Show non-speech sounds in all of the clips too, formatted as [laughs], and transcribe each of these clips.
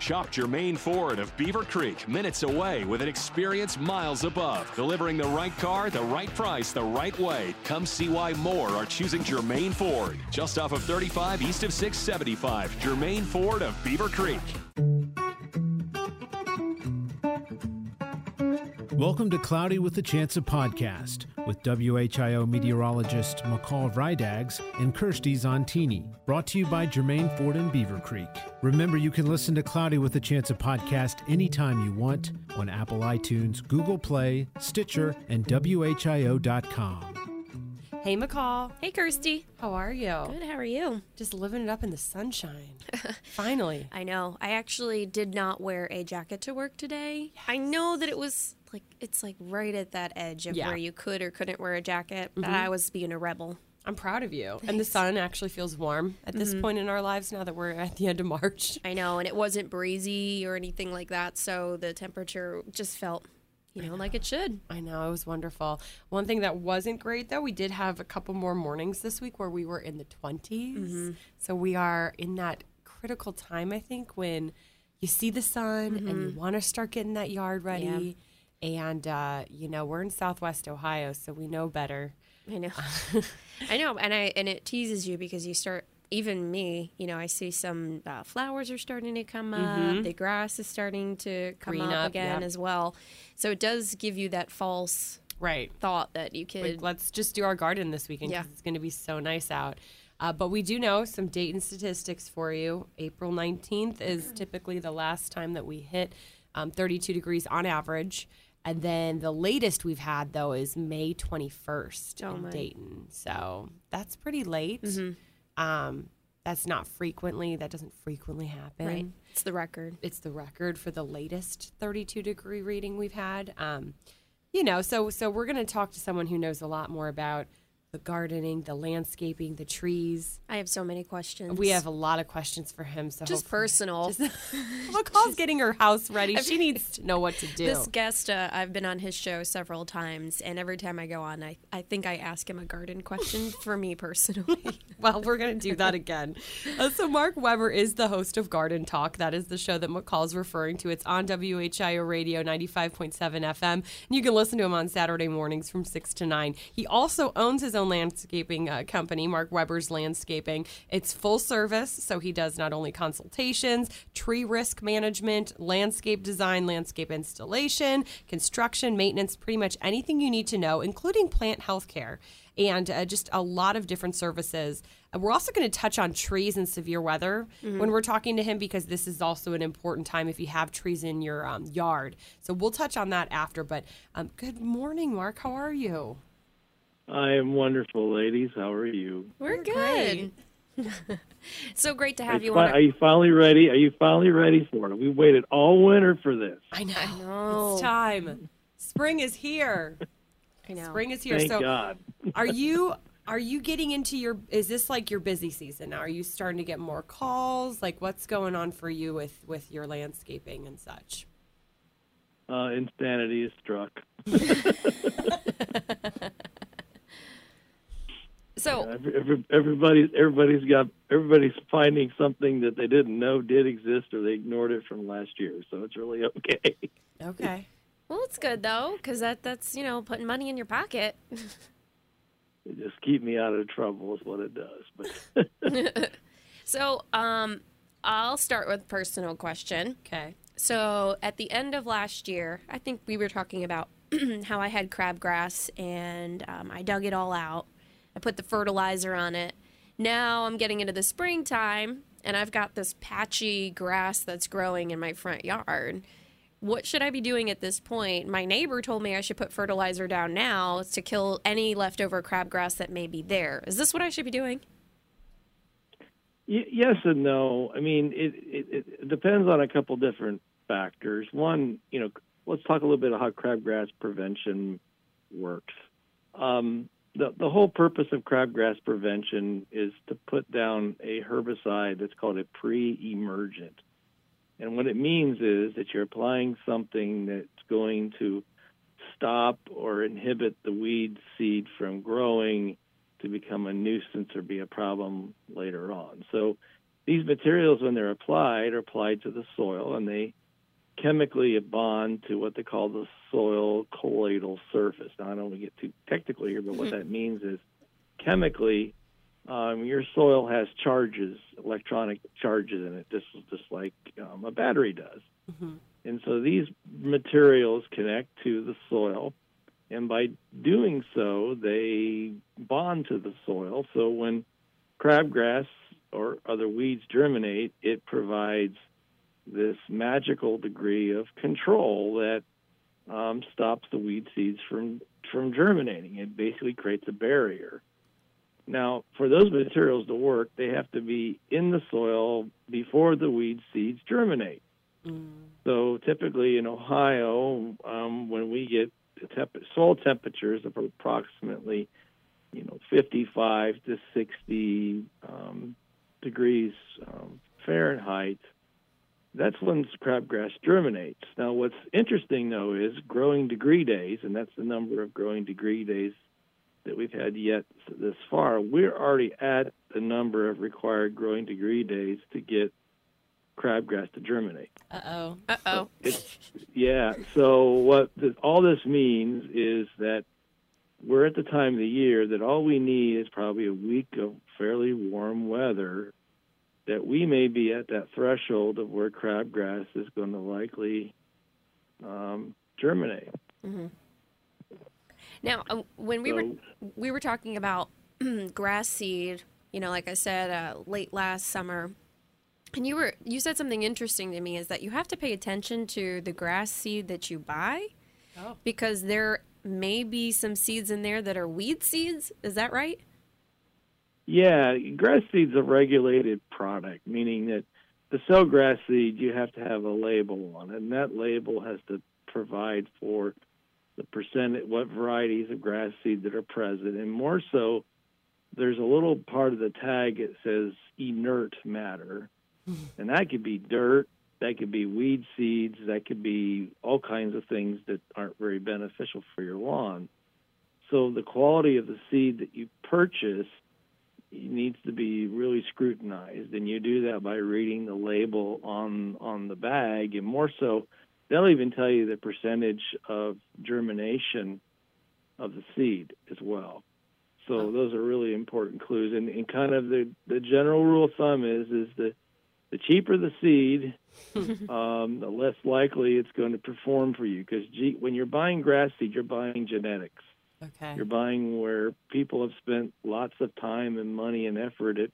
Shop Germain Ford of Beavercreek, minutes away with an experience miles above. Delivering the right car, the right price, the right way. Come see why more are choosing Germain Ford. Just off of 35 east of 675. Germain Ford of Beavercreek. Welcome to Cloudy with a Chance of Podcast with WHIO meteorologist McCall Vrydags and Kirstie Zontini. Brought to you by Germain Ford and Beavercreek. Remember, you can listen to Cloudy with a Chance of Podcast anytime you want on Apple iTunes, Google Play, Stitcher, and WHIO.com. Hey, McCall. Hey, Kirstie. How are you? Good. How are you? Just living it up in the sunshine. Finally. [laughs] I know. I actually did not wear a jacket to work today. I know that it was like it's like right at that edge of Yeah. where you could or couldn't wear a jacket, but mm-hmm. I was being a rebel. I'm proud of you. And the sun actually feels warm at this mm-hmm. point in our lives now that we're at the end of March. [laughs] I know, and it wasn't breezy or anything like that, so the temperature just felt, you know, like it should. I know, it was wonderful. One thing that wasn't great, though, we did have a couple more mornings this week where we were in the 20s. Mm-hmm. So we are in that critical time, I think, when you see the sun and you want to start getting that yard ready. And, uh, you know, we're in Southwest Ohio, so we know better. I know. [laughs] I know, and I and it teases you because you start even me, you know, I see some uh, flowers are starting to come up, the grass is starting to come Mm-hmm. Green up, again yep. as well. So it does give you that false Right. thought that you could Like, let's just do our garden this weekend because Yeah. it's going to be so nice out. Uh, but we do know some Dayton statistics for you. April 19th is typically the last time that we hit um, 32 degrees on average. And then the latest we've had, though, is May 21st Oh, in my. Dayton. So that's pretty late. Mm-hmm. Um, that's not frequently, that doesn't frequently happen right. It's the record. it's the record for the latest 32 degree reading we've had. Um, you know, so so we're going to talk to someone who knows a lot more about the gardening, the landscaping, the trees. I have so many questions. We have a lot of questions for him. So just personal. [laughs] [laughs] McCall's getting her house ready. She needs to know what to do. This guest, uh, I've been on his show several times, and every time I go on, I, I think I ask him a garden question [laughs] for me personally. Well, we're going to do that again. Uh, so, Mark Webber is the host of Garden Talk. That is the show that McCall's referring to. It's on WHIO Radio 95.7 FM. And you can listen to him on Saturday mornings from 6 to 9. He also owns his own landscaping uh, company, Mark Webber's Landscaping. It's full service, so he does not only consultations, tree risk management, landscape design, landscape installation, construction, maintenance, pretty much anything you need to know, including plant health care and uh, just a lot of different services. Uh, we're also going to touch on trees in severe weather when we're talking to him because this is also an important time if you have trees in your um, yard. So we'll touch on that after. But um, good morning, Mark. How are you? I am wonderful, ladies. How are you? We're good. [laughs] so great to have you, you fi- on. are you finally ready? Are you finally ready for it? We waited all winter for this. I know. know. It's time. Spring is here. [laughs] I know. Spring is here. Thank so God. are [laughs] you are you getting into your is this like your busy season now? Are you starting to get more calls? Like what's going on for you with with your landscaping and such? Uh, insanity is struck. [laughs] [laughs] So Every, every, everybody's everybody's got everybody's finding something that they didn't know did exist or they ignored it from last year. So it's really okay. Okay. Well, it's good though, because that that's you know putting money in your pocket. It just keep me out of trouble is what it does. But [laughs] So, um, I'll start with personal question. Okay. So, at the end of last year, I think we were talking about [clears throat] how I had crabgrass and um, I dug it all out. I put the fertilizer on it. Now I'm getting into the springtime and I've got this patchy grass that's growing in my front yard. What should I be doing at this point? My neighbor told me I should put fertilizer down now to kill any leftover crabgrass that may be there. Is this what I should be doing? Y- yes and no. I mean, it, it, it depends on a couple different factors. One, you know, let's talk a little bit about how crabgrass prevention works. Um, the, the whole purpose of crabgrass prevention is to put down a herbicide that's called a pre-emergent. And what it means is that you're applying something that's going to stop or inhibit the weed seed from growing to become a nuisance or be a problem later on. So these materials, when they're applied, are applied to the soil and they chemically bond to what they call the soil colloidal surface. Now, I don't want to get too technical here, but what mm-hmm. that means is chemically, um, your soil has charges, electronic charges in it, just just like um, a battery does. Mm-hmm. And so these materials connect to the soil, and by doing so, they bond to the soil. So when crabgrass or other weeds germinate, it provides this magical degree of control that um, stops the weed seeds from from germinating. It basically creates a barrier. Now, for those materials to work, they have to be in the soil before the weed seeds germinate. Mm. So, typically in Ohio, um, when we get temp- soil temperatures of approximately, you know, 55 to 60 um, degrees um, Fahrenheit, that's when crabgrass germinates. Now, what's interesting though is growing degree days, and that's the number of growing degree days that we've had yet this far. We're already at the number of required growing degree days to get crabgrass to germinate. Uh oh. Uh oh. Yeah. So what this, all this means is that we're at the time of the year that all we need is probably a week of fairly warm weather that we may be at that threshold of where crabgrass is going to likely um, germinate. Mm-hmm. Now, uh, when we so, were we were talking about [clears throat] grass seed, you know, like I said, uh, late last summer, and you were you said something interesting to me is that you have to pay attention to the grass seed that you buy, oh. because there may be some seeds in there that are weed seeds. Is that right? Yeah, grass seed's a regulated product, meaning that to sell grass seed, you have to have a label on it, and that label has to provide for the percent, what varieties of grass seed that are present, and more so, there's a little part of the tag that says inert matter, mm-hmm. and that could be dirt, that could be weed seeds, that could be all kinds of things that aren't very beneficial for your lawn. So the quality of the seed that you purchase needs to be really scrutinized, and you do that by reading the label on on the bag, and more so, they'll even tell you the percentage of germination of the seed as well. So those are really important clues, and, and kind of the the general rule of thumb is is that the cheaper the seed, [laughs] um, the less likely it's going to perform for you. Because when you're buying grass seed, you're buying genetics. Okay. You're buying where people have spent lots of time and money and effort at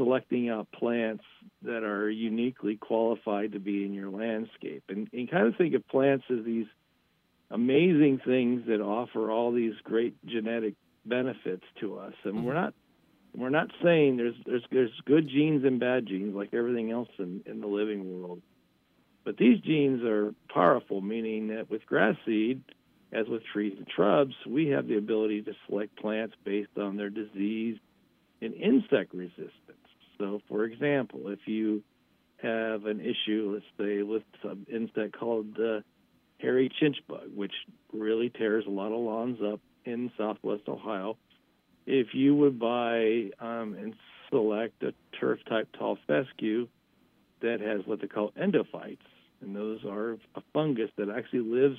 selecting out plants that are uniquely qualified to be in your landscape. And, and kind of think of plants as these amazing things that offer all these great genetic benefits to us. And we're not we're not saying there's there's there's good genes and bad genes like everything else in, in the living world. But these genes are powerful, meaning that with grass seed, as with trees and shrubs, we have the ability to select plants based on their disease and insect resistance. So, for example, if you have an issue, let's say with some insect called uh, hairy chinch bug, which really tears a lot of lawns up in southwest Ohio, if you would buy um, and select a turf type tall fescue that has what they call endophytes, and those are a fungus that actually lives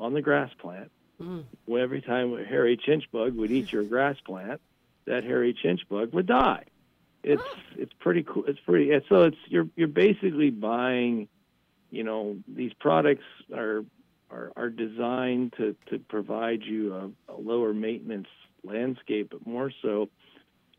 on the grass plant. Mm. Well, every time a hairy chinch bug would eat your grass plant, that hairy chinch bug would die. It's it's pretty cool. It's pretty. So it's you're you're basically buying, you know, these products are are, are designed to, to provide you a, a lower maintenance landscape, but more so,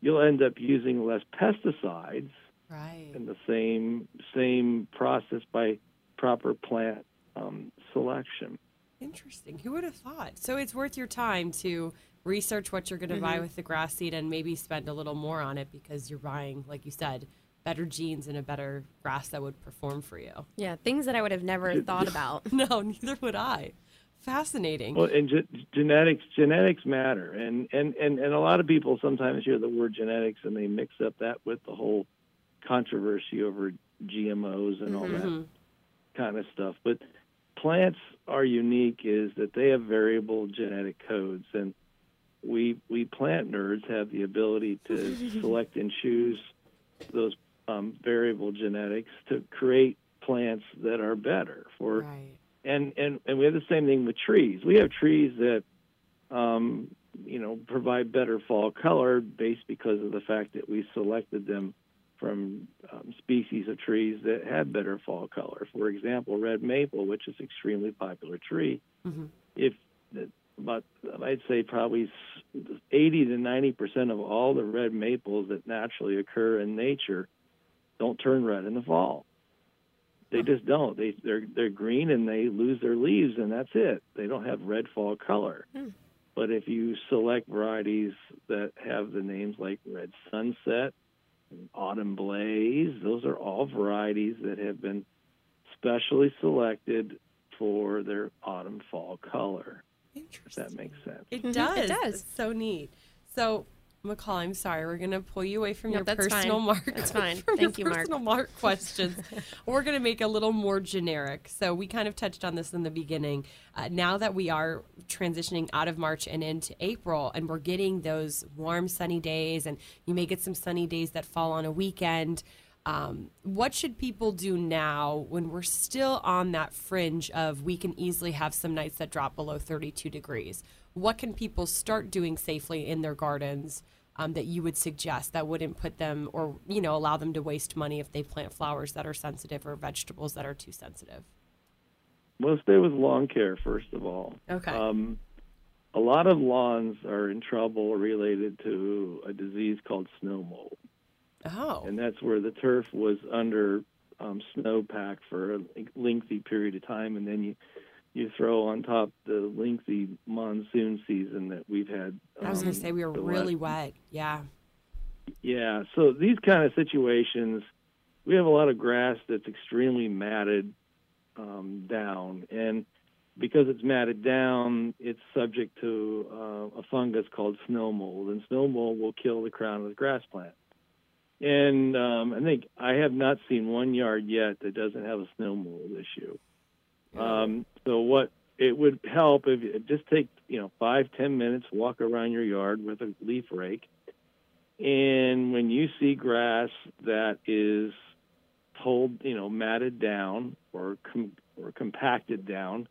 you'll end up using less pesticides. Right. In the same same process by proper plant um, selection. Interesting. Who would have thought? So it's worth your time to research what you're going to buy mm-hmm. with the grass seed and maybe spend a little more on it because you're buying, like you said, better genes and a better grass that would perform for you. Yeah, things that I would have never thought about. [laughs] No, neither would I. Fascinating. Well, and ge- genetics genetics matter, and, and and and a lot of people sometimes hear the word genetics and they mix up that with the whole controversy over GMOs and all that mm-hmm. kind of stuff. But plants are unique is that they have variable genetic codes, and we we plant nerds have the ability to [laughs] select and choose those um, variable genetics to create plants that are better for right. and and and we have the same thing with trees. We have trees that um, you know provide better fall color based because of the fact that we selected them from um, species of trees that have better fall color. For example, red maple, which is an extremely popular tree, if about I'd say probably 80 to 90 percent of all the red maples that naturally occur in nature don't turn red in the fall. They just don't. They they're they're green and they lose their leaves and that's it. They don't have red fall color. Hmm. But if you select varieties that have the names like red sunset, autumn blaze, those are all varieties that have been specially selected for their autumn fall color. If that makes sense. It does. it does. It's so neat. So, McCall, I'm sorry. We're going to pull you away from No, your that's personal fine. mark. That's fine. [laughs] from Thank your you, Mark. personal mark questions. [laughs] We're going to make a little more generic. So, we kind of touched on this in the beginning. Uh, now that we are transitioning out of March and into April, and we're getting those warm, sunny days, and you may get some sunny days that fall on a weekend. Um, what should people do now when we're still on that fringe of we can easily have some nights that drop below 32 degrees? What can people start doing safely in their gardens um, that you would suggest that wouldn't put them or you know allow them to waste money if they plant flowers that are sensitive or vegetables that are too sensitive? Well, stay with lawn care first of all. Okay. Um, a lot of lawns are in trouble related to a disease called snow mold, Oh, and that's where the turf was under um, snowpack for a lengthy period of time, and then you you throw on top the lengthy monsoon season that we've had. I was going to um, say we were really last- wet. Yeah. Yeah, so these kind of situations, we have a lot of grass that's extremely matted um, down, and because it's matted down, it's subject to uh, a fungus called snow mold, and snow mold will kill the crown of the grass plant. And um, I think I have not seen one yard yet that doesn't have a snow mold issue. Um, so what it would help if you just take you know five ten minutes, walk around your yard with a leaf rake, and when you see grass that is pulled, you know, matted down or com- or compacted down,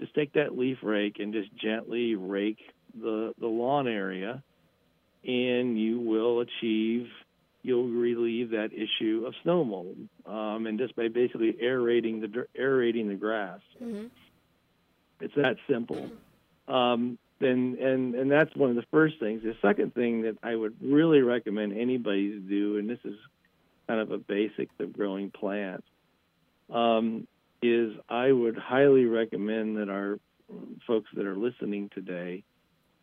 just take that leaf rake and just gently rake the the lawn area, and you will achieve you'll relieve that issue of snow mold, um, and just by basically aerating the aerating the grass. It's that simple. Um, and, and and that's one of the first things. The second thing that I would really recommend anybody to do, and this is kind of a basic of growing plants, um, is I would highly recommend that our folks that are listening today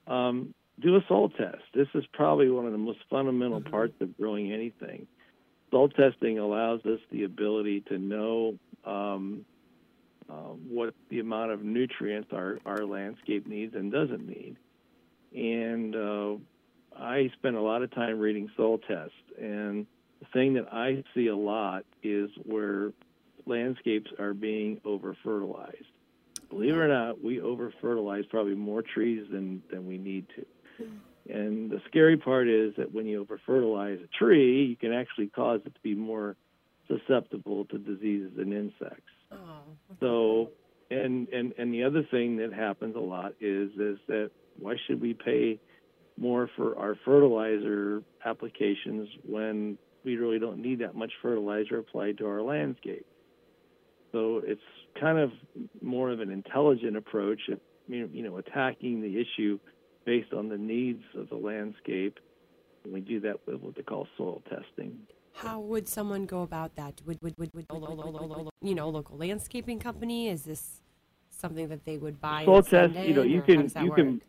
um, do a soil test. This is probably one of the most fundamental parts of growing anything. Soil testing allows us the ability to know um, uh, what the amount of nutrients our, our landscape needs and doesn't need. And uh, I spend a lot of time reading soil tests, and the thing that I see a lot is where landscapes are being over fertilized. Believe it or not, we over fertilize probably more trees than, than we need to. And the scary part is that when you over fertilize a tree, you can actually cause it to be more susceptible to diseases and insects. Oh, So, and and and the other thing that happens a lot is is that why should we pay more for our fertilizer applications when we really don't need that much fertilizer applied to our landscape? So it's kind of more of an intelligent approach, at, you know, attacking the issue based on the needs of the landscape. And we do that with what they call soil testing. How would someone go about that? Would would would, would, would, would, would, would you know local landscaping company? Is this something that they would buy? soil and send test, you know, you can you work? can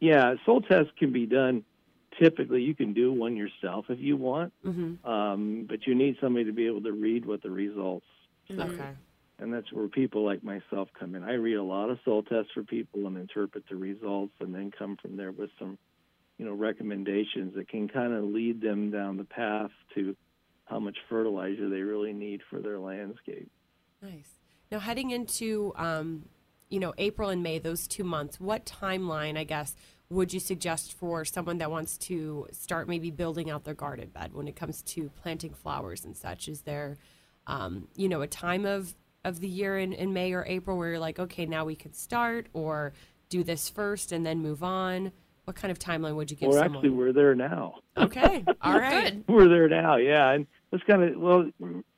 yeah, soil test can be done. Typically, you can do one yourself if you want, Mm-hmm. um, but you need somebody to be able to read what the results say. Okay. And that's where people like myself come in. I read a lot of soil tests for people and interpret the results, and then come from there with some, you know, recommendations that can kind of lead them down the path to how much fertilizer they really need for their landscape. Nice. Now, heading into, um, you know, April and May, those two months, what timeline, I guess, would you suggest for someone that wants to start maybe building out their garden bed when it comes to planting flowers and such? Is there, um, you know, a time of, of the year in, in May or April where you're like, okay, now we could start or do this first and then move on? What kind of timeline would you give Well, someone? actually, we're there now. okay. [laughs] All right. Good. we're there now, yeah. And it's kind of well,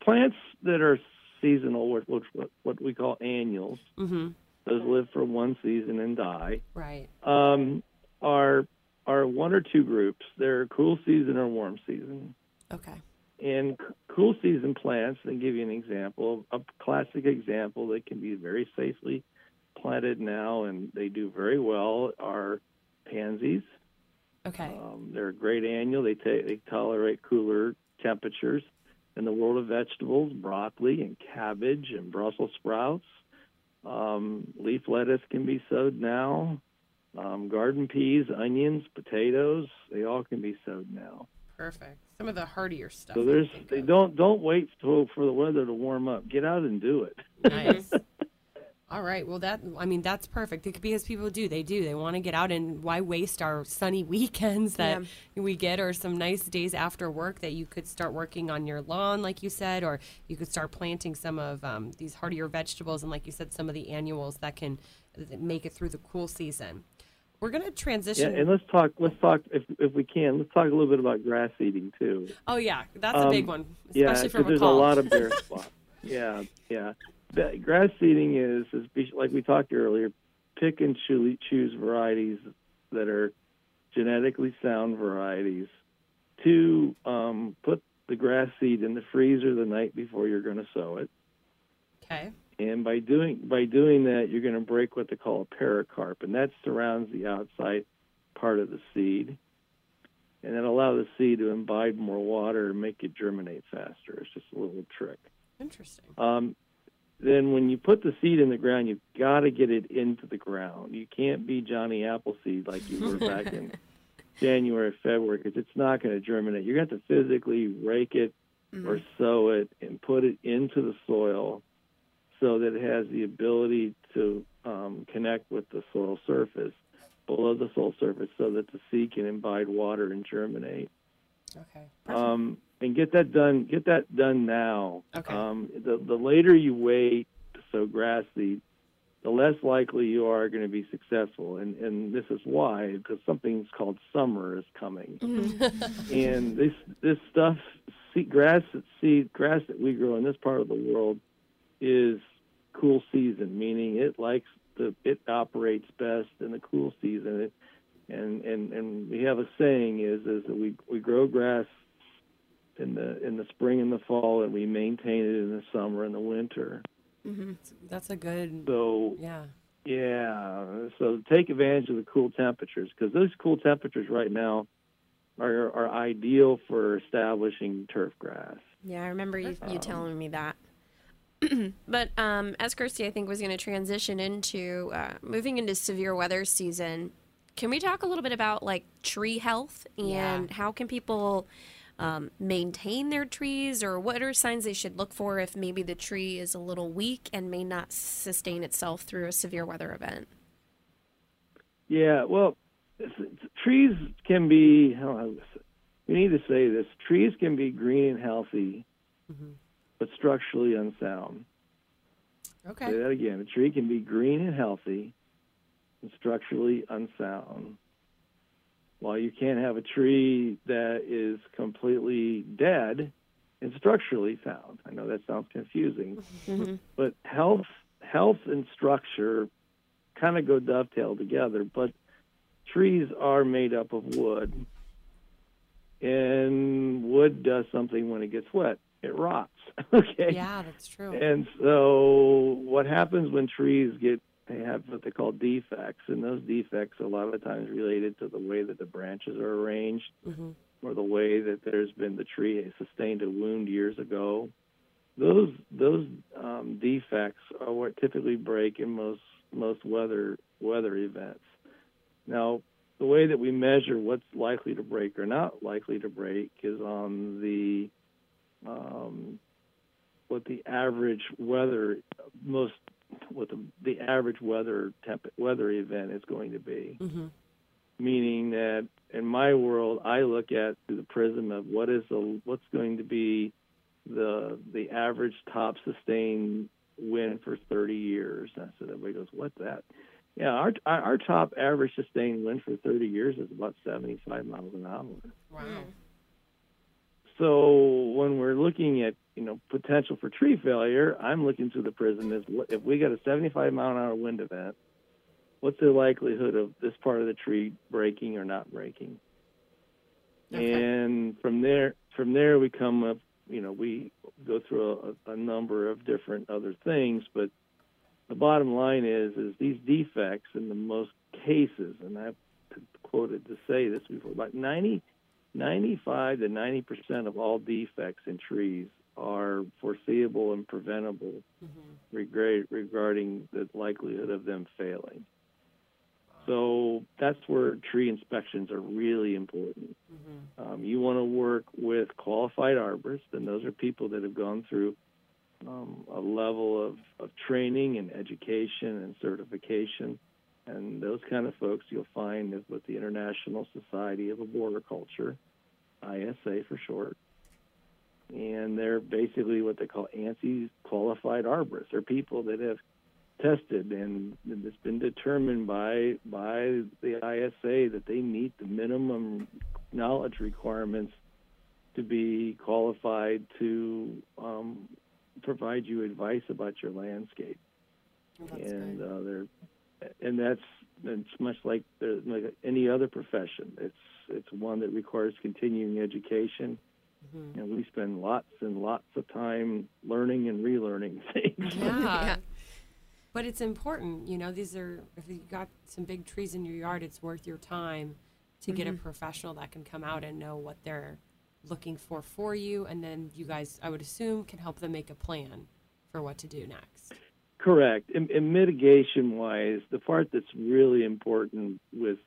plants that are seasonal, what what, what we call annuals, Mm-hmm. those live for one season and die. Right. Um, are are one or two groups. They're cool season or warm season. Okay. And c- cool season plants, to give you an example, a classic example that can be very safely planted now and they do very well are pansies. Okay. Um, they're a great annual. They ta- they tolerate cooler temperatures. In the world of vegetables, broccoli and cabbage and Brussels sprouts, um, leaf lettuce can be sowed now. Um, garden peas, onions, potatoes, they all can be sowed now. Perfect. Some of the hardier stuff. So there's they of. don't don't wait for for the weather to warm up. Get out and do it. Nice. [laughs] All right. Well, that I mean that's perfect. It could be as people do. They do. They want to get out, and why waste our sunny [laughs] weekends that we get, or some nice days after work that you could start working on your lawn, like you said, or you could start planting some of um, these hardier vegetables, and like you said, some of the annuals that can make it through the cool season. We're gonna Yeah, transition. and let's talk. Let's talk if if we can. Let's talk a little bit about grass seeding too. oh yeah, that's a big Um, one, Yeah, especially for because there's a lot of bare [laughs] spots. Yeah, yeah. But grass seeding is, is like we talked earlier. Pick and choose varieties that are genetically sound varieties. To um, put the grass seed in the freezer the night before you're going to sow it, okay. And by doing by doing that, you're going to break what they call a pericarp, and that surrounds the outside part of the seed, and that allow the seed to imbibe more water and make it germinate faster. It's just a little trick. Interesting. Um, then when you put the seed in the ground, you've got to get it into the ground. You can't be Johnny Appleseed like you were back in [laughs] January, February, because it's not going to germinate. You're going to have to physically rake it or sow it and put it into the soil so that it has the ability to um, connect with the soil surface below the soil surface so that the seed can imbibe water and germinate Okay. um, and get that done. Get that done now. Okay. Um, the the later you wait to sow grass seed, the less likely you are going to be successful. And and this is why because something's called summer is coming, [laughs] and this this stuff, seed, grass seed grass that we grow in this part of the world, is cool season, meaning it likes the it operates best in the cool season. It, and and and we have a saying is is that we we grow grass in the in the spring and the fall and we maintain it in the summer and the winter mm-hmm. That's a good. so Yeah. yeah so take advantage of the cool temperatures because those cool temperatures right now are are ideal for establishing turf grass Yeah, I remember you, you um, telling me that. [clears throat] but um, as Kirstie, I think, was going to transition into uh, moving into severe weather season, can we talk a little bit about like tree health and Yeah. how can people um, maintain their trees or what are signs they should look for if maybe the tree is a little weak and may not sustain itself through a severe weather event? Yeah, well, it's- it's- trees can be. How do I say- we need to say this: trees can be green and healthy, but structurally unsound. Say Okay. that again: a tree can be green and healthy, and structurally unsound. While you can't have a tree that is completely dead and structurally sound. I know that sounds confusing, mm-hmm. but health, health and structure kind of go dovetail together. But trees are made up of wood, and wood does something when it gets wet. It rots. [laughs] okay. Yeah, that's true. And so, what happens when trees get they have what they call defects, and those defects a lot of times related to the way that the branches are arranged, Mm-hmm. or the way that there's been the tree sustained a wound years ago. Those those um, defects are what typically break in most most weather weather events. Now, the way that we measure what's likely to break or not likely to break is on the um, what the average weather most what the, the average weather temp, weather event is going to be. Mm-hmm. Meaning that in my world, I look at through the prism of what is the what's going to be the the average top sustained wind for 30 years. And so everybody goes, "What's that?" Yeah, our our our top average sustained wind for 30 years is about 75 miles an hour. Wow. So when we're looking at you know potential for tree failure, I'm looking through the prism is if we got a 75 mile an hour wind event, what's the likelihood of this part of the tree breaking or not breaking? Okay. And from there, from there we come up. You know, we go through a, a number of different other things, but the bottom line is, is these defects in the most cases, and I've quoted to say this before, about 90, 95 to 90 percent of all defects in trees are foreseeable and preventable regard, regarding the likelihood of them failing. So that's where tree inspections are really important. Um, you want to work with qualified arborists, and those are people that have gone through um, a level of, of training and education and certification. And those kind of folks you'll find is with the International Society of Arboriculture, ISA for short. And they're basically what they call ANSI qualified arborists. They're people that have tested and it's been determined by by the ISA that they meet the minimum knowledge requirements to be qualified to um, provide you advice about your landscape. That's and uh, they're and that's it's much like the- like any other profession. It's it's one that requires continuing education, Mm-hmm. and we spend lots and lots of time learning and relearning [laughs] things. Yeah. Yeah. But it's important, you know, these are, if you've got some big trees in your yard, it's worth your time to get a professional that can come out and know what they're looking for for you. And then you guys, I would assume, can help them make a plan for what to do next. Correct. And, and mitigation wise, the part that's really important with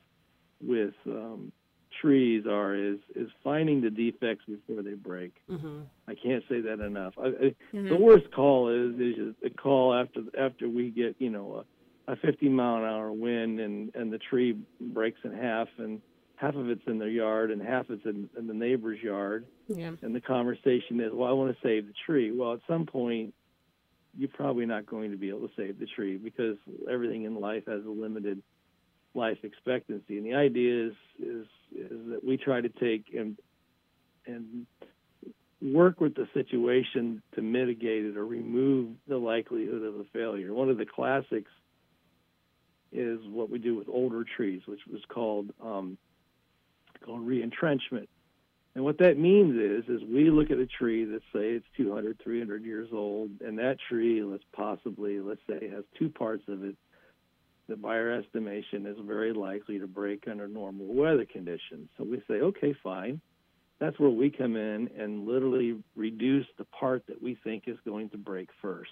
with um, trees are is is finding the defects before they break. Mm-hmm. I can't say that enough. I, I, The worst call is is a call after after we get you know a, a 50 mile an hour wind and and the tree breaks in half and half of it's in their yard and half is in, in the neighbor's yard Yeah. and the conversation is well I want to save the tree. Well at some point you're probably not going to be able to save the tree because everything in life has a limited life expectancy and the idea is is is that we try to take and and work with the situation to mitigate it or remove the likelihood of a failure. One of the classics is what we do with older trees, which was called um, called reentrenchment. And what that means is, is we look at a tree that say it's 200, 300 years old, and that tree, let's possibly, let's say, has two parts of it that by our estimation is very likely to break under normal weather conditions. So we say, okay, fine. That's where we come in and literally reduce the part that we think is going to break first.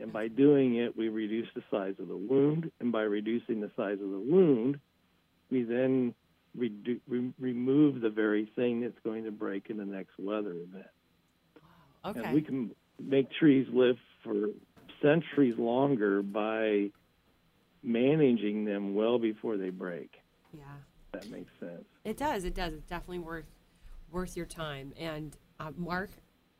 And by doing it, we reduce the size of the wound. And by reducing the size of the wound, we then redu- re- remove the very thing that's going to break in the next weather event. Okay. And we can make trees live for centuries longer by managing them well before they break. yeah. That makes sense. It does. It does. It's definitely worth worth your time. And uh, Mark,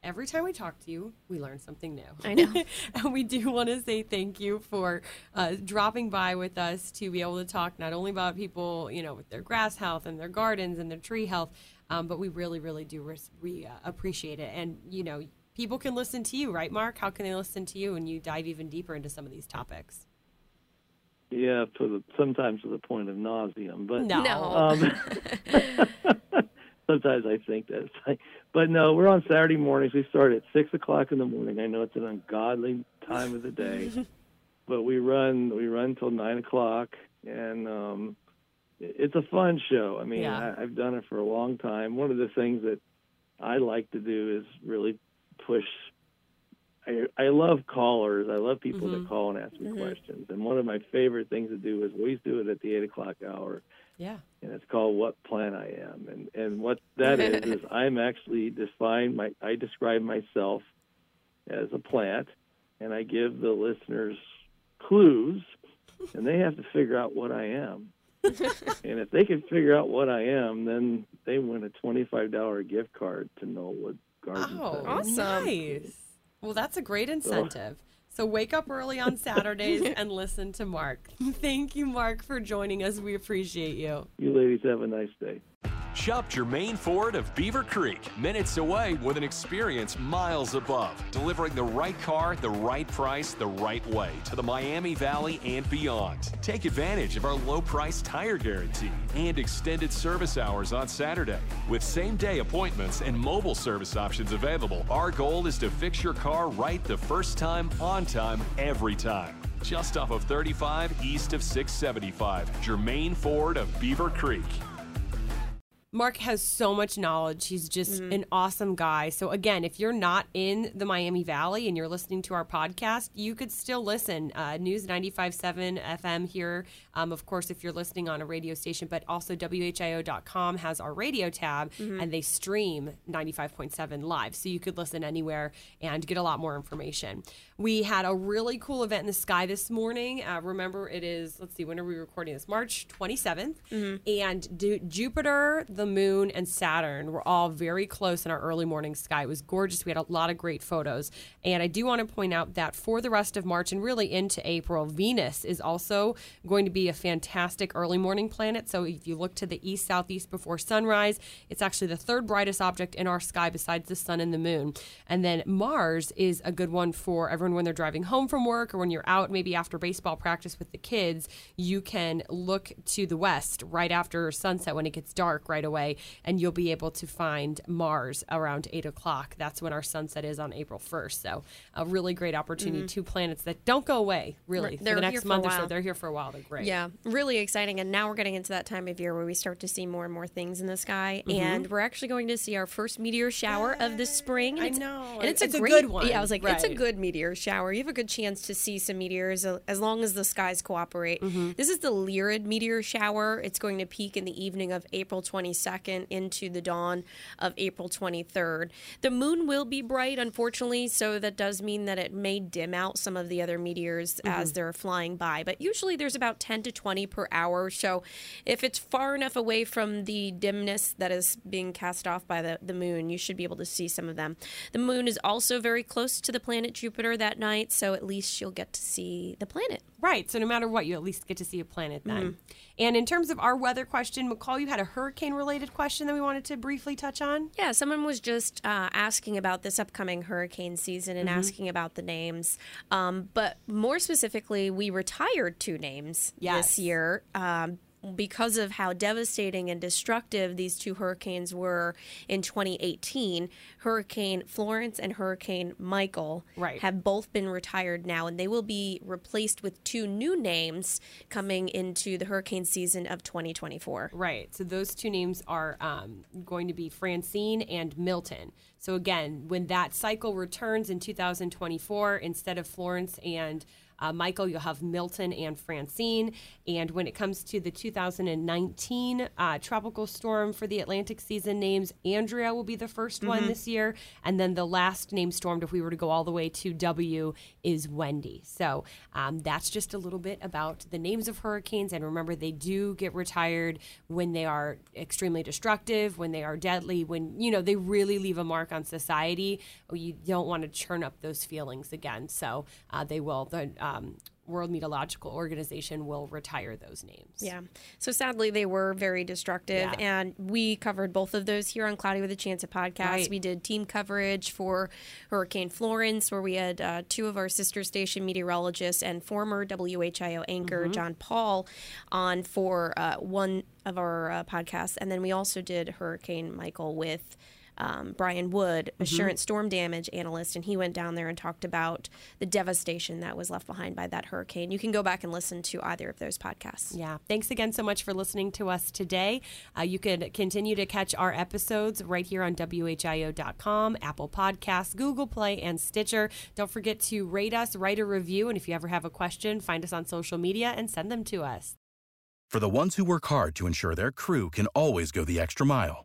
every time we talk to you, we learn something new. I know. [laughs] and we do want to say thank you for uh, dropping by with us to be able to talk not only about people, you know, with their grass health and their gardens and their tree health, um, but we really, really do res- we uh, appreciate it. And you know, people can listen to you, right, Mark? How can they listen to you and you dive even deeper into some of these topics? Yeah, to the sometimes to the point of nauseum, but No. No. [laughs] Um, [laughs] sometimes I think that's like, but no, we're on Saturday mornings. We start at six o'clock in the morning. I know it's an ungodly time of the day, [laughs] but we run we run till nine o'clock, and um, it's a fun show. I mean, Yeah. I, I've done it for a long time. One of the things that I like to do is really push. I, I love callers. I love people Mhm. that call and ask me questions. And one of my favorite things to do is we always do it at the eight o'clock hour Yeah. and it's called "What Plant I Am." And and what that is [laughs] is I'm actually define my I describe myself as a plant, and I give the listeners clues, and they have to figure out what I am. [laughs] and if they can figure out what I am, then they win a twenty-five dollar gift card to Knollwood Garden Oh, Center. Awesome. nice. Well, that's a great incentive. So wake up early on Saturdays [laughs] and listen to Mark. Thank you, Mark, for joining us. We appreciate you. You ladies have a nice day. Shop Germain Ford of Beavercreek, minutes away with an experience miles above, delivering the right car, the right price, the right way to the Miami Valley and beyond. Take advantage of our low price tire guarantee and extended service hours on Saturday. With same day appointments and mobile service options available, our goal is to fix your car right the first time, on time, every time. Just off of 35 east of 675, Germain Ford of Beavercreek. Mark has so much knowledge. He's just an awesome guy. So, again, if you're not in the Miami Valley and you're listening to our podcast, you could still listen. Uh, News 95.7 FM here. Um, of course, if you're listening on a radio station, but also WHIO.com has our radio tab and they stream 95.7 live. So, you could listen anywhere and get a lot more information. We had a really cool event in the sky this morning. Uh, remember, it is, let's see, when are we recording this? March 27th. And du- Jupiter, the moon, and Saturn were all very close in our early morning sky. It was gorgeous. We had a lot of great photos. And I do want to point out that for the rest of March and really into April, Venus is also going to be a fantastic early morning planet. So if you look to the east southeast before sunrise, it's actually the third brightest object in our sky besides the sun and the moon. And then Mars is a good one for everyone when they're driving home from work or when you're out maybe after baseball practice with the kids. You can look to the west right after sunset when it gets dark right away, and you'll be able to find Mars around 8 o'clock. That's when our sunset is on April 1st. So, a really great opportunity. Two planets that don't go away, really, for They're the here next for month or so. They're here for a while. They're great. Yeah, really exciting. And now we're getting into that time of year where we start to see more and more things in the sky. Mm-hmm. And we're actually going to see our first meteor shower of the spring. And I it's, know. And it's, It's a a great good one. Yeah, I was like, it's a good meteor shower. You have a good chance to see some meteors uh, as long as the skies cooperate. Mm-hmm. This is the Lyrid meteor shower. It's going to peak in the evening of April 22nd into the dawn of April 23rd. The moon will be bright, unfortunately, so that does mean that it may dim out some of the other meteors Mm-hmm. as they're flying by. But usually there's about 10 to 20 per hour. So if it's far enough away from the dimness that is being cast off by the, the moon, you should be able to see some of them. The moon is also very close to the planet Jupiter that night, so at least you'll get to see the planet. Right. So no matter what, you at least get to see a planet then. Mm-hmm. And in terms of our weather question, McCall, you had a hurricane related question that we wanted to briefly touch on. Yeah, someone was just uh, asking about this upcoming hurricane season and asking about the names. Um, but more specifically, we retired two names Yes. this year. Um, because of how devastating and destructive these two hurricanes were in 2018, Hurricane Florence and Hurricane Michael Right. have both been retired now, and they will be replaced with two new names coming into the hurricane season of 2024. Right. So those two names are um, going to be Francine and Milton. So again, when that cycle returns in 2024, instead of Florence and uh, Michael, you'll have Milton and Francine. And when it comes to the 2019 uh, tropical storm for the Atlantic season names, Andrea will be the 1st one this year. And then the last name stormed, if we were to go all the way to W, is Wendy. So um, that's just a little bit about the names of hurricanes. And remember, they do get retired when they are extremely destructive, when they are deadly, when, you know, they really leave a mark on society. You don't want to churn up those feelings again. So uh, they will. The um, World Meteorological Organization will retire those names. Yeah. So sadly, they were very destructive. Yeah. And we covered both of those here on Cloudy with a Chance of podcast. Right. We did team coverage for Hurricane Florence, where we had uh, two of our sister station meteorologists and former WHIO anchor Mm-hmm. John Paul on for uh, one of our uh, podcasts. And then we also did Hurricane Michael with. Um, Brian Wood, assurance storm damage analyst, and he went down there and talked about the devastation that was left behind by that hurricane. You can go back and listen to either of those podcasts. Yeah. Thanks again so much for listening to us today. Uh, you can continue to catch our episodes right here on WHIO.com, Apple Podcasts, Google Play, and Stitcher. Don't forget to rate us, write a review, and if you ever have a question, find us on social media and send them to us. For the ones who work hard to ensure their crew can always go the extra mile,